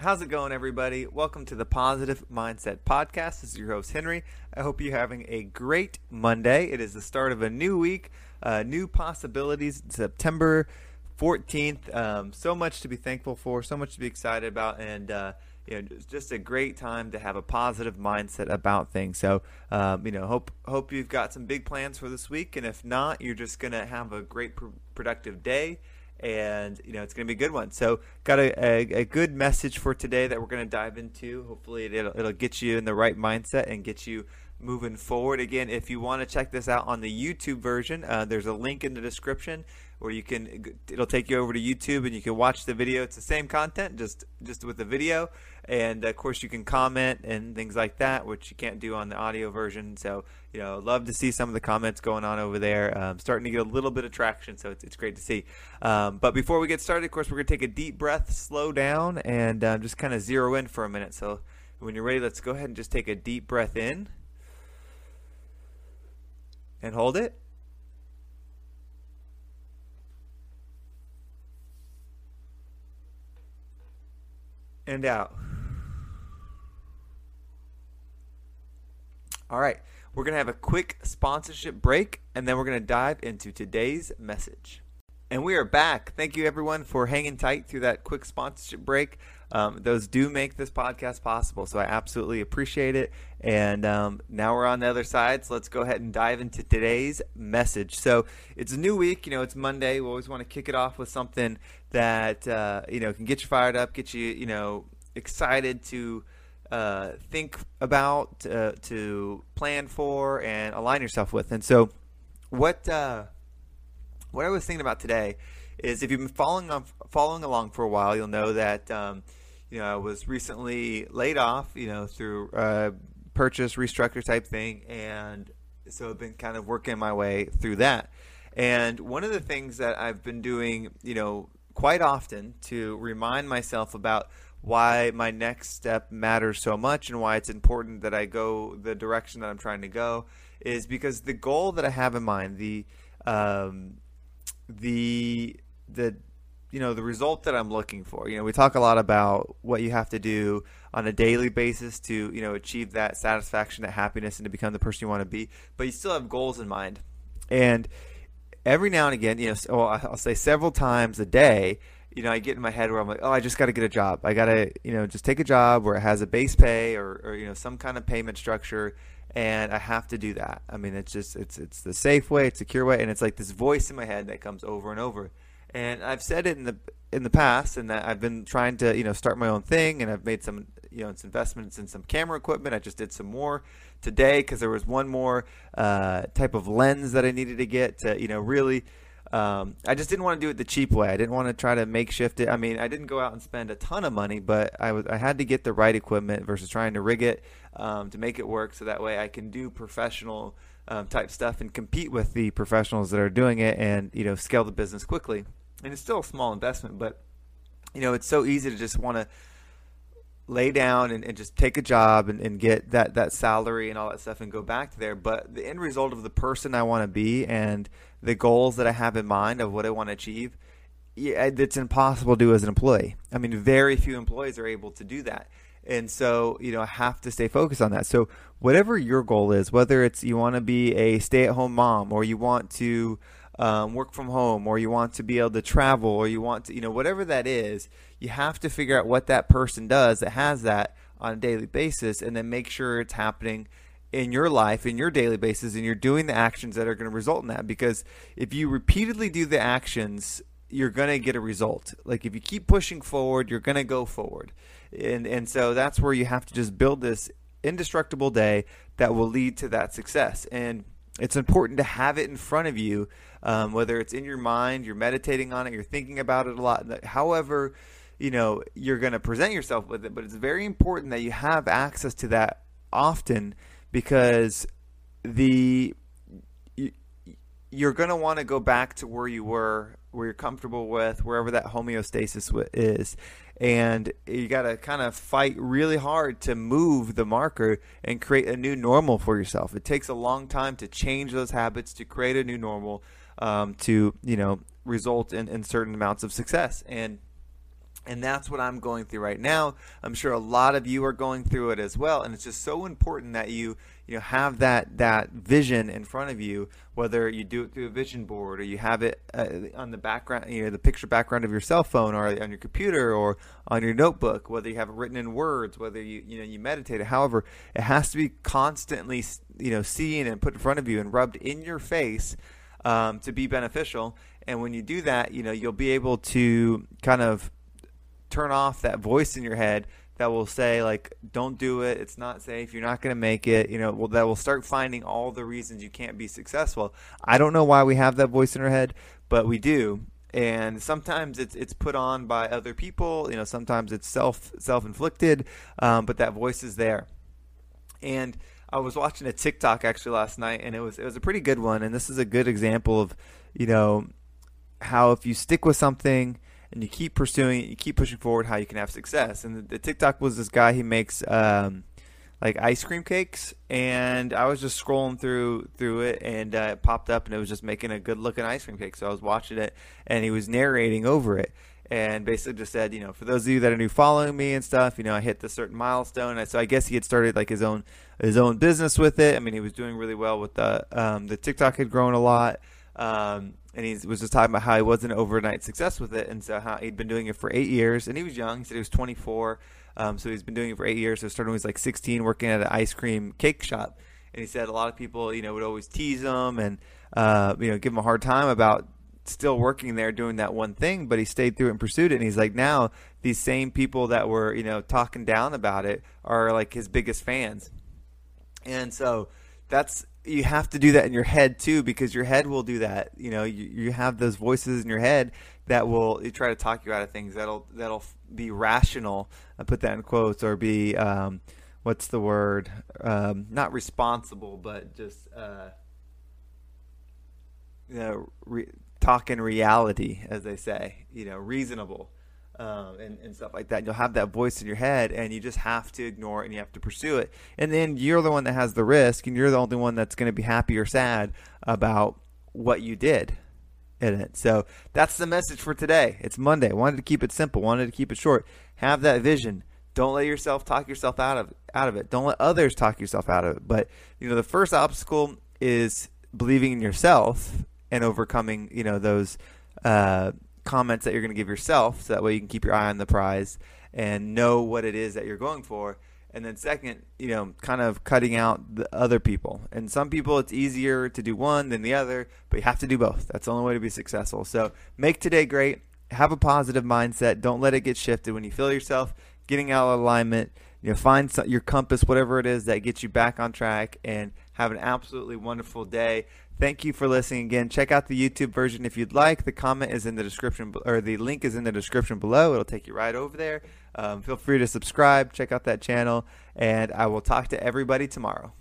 How's it going, everybody? Welcome to the Positive Mindset Podcast. This is your host, Henry. I hope you're having a great Monday. It is the start of a new week, uh, new possibilities. September 14th. Um, so much to be thankful for, so much to be excited about, and uh, you know, just a great time to have a positive mindset about things. So, um, you know, hope hope you've got some big plans for this week, and if not, you're just gonna have a great, pr- productive day and you know it's going to be a good one. So, got a, a, a good message for today that we're going to dive into. Hopefully, it'll, it'll get you in the right mindset and get you moving forward. Again, if you want to check this out on the YouTube version, uh, there's a link in the description where you can. It'll take you over to YouTube and you can watch the video. It's the same content, just just with the video, and of course you can comment and things like that, which you can't do on the audio version. So you know, love to see some of the comments going on over there. Um, starting to get a little bit of traction, so it's, it's great to see. Um, but before we get started, of course, we're going to take a deep breath, slow down, and uh, just kind of zero in for a minute. So when you're ready, let's go ahead and just take a deep breath in and hold it. And out. All right. We're going to have a quick sponsorship break and then we're going to dive into today's message. And we are back. Thank you, everyone, for hanging tight through that quick sponsorship break. Um, those do make this podcast possible, so I absolutely appreciate it. And um, now we're on the other side, so let's go ahead and dive into today's message. So it's a new week. You know, it's Monday. We always want to kick it off with something that uh, you know can get you fired up, get you you know excited to uh, think about, uh, to plan for, and align yourself with. And so, what uh, what I was thinking about today is if you've been following on, following along for a while, you'll know that um, you know I was recently laid off, you know, through uh, purchase restructure type thing, and so I've been kind of working my way through that. And one of the things that I've been doing, you know, quite often to remind myself about why my next step matters so much and why it's important that I go the direction that I'm trying to go is because the goal that I have in mind, the um, the the you know the result that I'm looking for. You know, we talk a lot about what you have to do on a daily basis to you know achieve that satisfaction, that happiness, and to become the person you want to be. But you still have goals in mind, and every now and again, you know, well, I'll say several times a day, you know, I get in my head where I'm like, oh, I just got to get a job. I got to, you know, just take a job where it has a base pay or, or, you know, some kind of payment structure, and I have to do that. I mean, it's just, it's, it's the safe way, it's secure way, and it's like this voice in my head that comes over and over. And I've said it in the in the past, and that I've been trying to, you know, start my own thing, and I've made some, you know, investments in some camera equipment. I just did some more today because there was one more uh, type of lens that I needed to get to, you know, really um, I just didn't want to do it the cheap way. I didn't want to try to makeshift it. I mean, I didn't go out and spend a ton of money, but I was I had to get the right equipment versus trying to rig it um, to make it work, so that way I can do professional um, type stuff and compete with the professionals that are doing it, and you know, scale the business quickly. And it's still a small investment, but you know, it's so easy to just want to lay down and, and just take a job and, and get that, that salary and all that stuff and go back there. But the end result of the person I want to be and the goals that I have in mind of what I want to achieve, yeah, it's impossible to do as an employee. I mean, very few employees are able to do that. And so, you know, I have to stay focused on that. So, whatever your goal is, whether it's you want to be a stay at home mom or you want to um, work from home or you want to be able to travel or you want to, you know, whatever that is, you have to figure out what that person does that has that on a daily basis and then make sure it's happening in your life, in your daily basis, and you're doing the actions that are going to result in that. Because if you repeatedly do the actions, you're going to get a result. Like if you keep pushing forward, you're going to go forward. And, and so that's where you have to just build this indestructible day that will lead to that success. And it's important to have it in front of you, um, whether it's in your mind, you're meditating on it, you're thinking about it a lot. However, you know you're going to present yourself with it, but it's very important that you have access to that often because the you're going to want to go back to where you were, where you're comfortable with, wherever that homeostasis is. And you got to kind of fight really hard to move the marker and create a new normal for yourself. It takes a long time to change those habits, to create a new normal, um, to, you know, result in, in certain amounts of success. And And that's what I'm going through right now. I'm sure a lot of you are going through it as well. And it's just so important that you, you know, have that that vision in front of you. Whether you do it through a vision board or you have it uh, on the background, you know, the picture background of your cell phone or on your computer or on your notebook. Whether you have it written in words, whether you you know you meditate. However, it has to be constantly, you know, seen and put in front of you and rubbed in your face um, to be beneficial. And when you do that, you know, you'll be able to kind of turn off that voice in your head that will say like don't do it. It's not safe. You're not going to make it. You know well that will start finding all the reasons you can't be successful. I don't know why we have that voice in our head but we do. And sometimes it's it's put on by other people. You know sometimes it's self self-inflicted um, but that voice is there. And i was watching a tiktok actually last night and it was it was a pretty good one. And this is a good example of you know how if you stick with something and you keep pursuing you keep pushing forward, how you can have success. And the, the TikTok was this guy he makes um, like ice cream cakes, and I was just scrolling through through it, and uh, it popped up, and it was just making a good looking ice cream cake. So I was watching it, and he was narrating over it. And basically just said, you know, for those of you that are new following me and stuff, you know, I hit this certain milestone. So I guess he had started like his own his own business with it. I mean, he was doing really well with the um, the TikTok had grown a lot. Um, and he was just talking about how he wasn't overnight success with it, and so how he'd been doing it for eight years, and he was young. He said he was 24, um, so he's been doing it for eight years. So starting when he was like 16, working at an ice cream cake shop, and he said a lot of people, you know, would always tease him and uh, you know give him a hard time about still working there doing that one thing, but he stayed through it and pursued it. And he's like, now these same people that were you know talking down about it are like his biggest fans, and so that's you have to do that in your head too because your head will do that. You know you, you have those voices in your head that will try to talk you out of things. That'll that'll be rational. I put that in quotes or be um, what's the word? Um, not responsible but just uh, you know re- talk in reality as they say you know reasonable um, and, and stuff like that. You'll have that voice in your head, and you just have to ignore it and you have to pursue it. And then you're the one that has the risk, and you're the only one that's going to be happy or sad about what you did in it. So that's the message for today. It's Monday. Wanted to keep it simple. Wanted to keep it short. Have that vision. Don't let yourself talk yourself out of out of it. Don't let others talk yourself out of it. But you know, the first obstacle is believing in yourself and overcoming you know those. Uh, comments that you're going to give yourself so that way you can keep your eye on the prize and know what it is that you're going for. And then second you know kind of cutting out the other people. And some people it's easier to do one than the other but you have to do both. That's the only way to be successful. So make today great. Have a positive mindset. Don't let it get shifted when you feel yourself getting out of alignment. You know find some, your compass whatever it is that gets you back on track and have an absolutely wonderful day Thank you for listening again. Check out the YouTube version if you'd like. The comment is in the description, or the link is in the description below. It'll take you right over there. Um, feel free to subscribe, check out that channel, and I will talk to everybody tomorrow.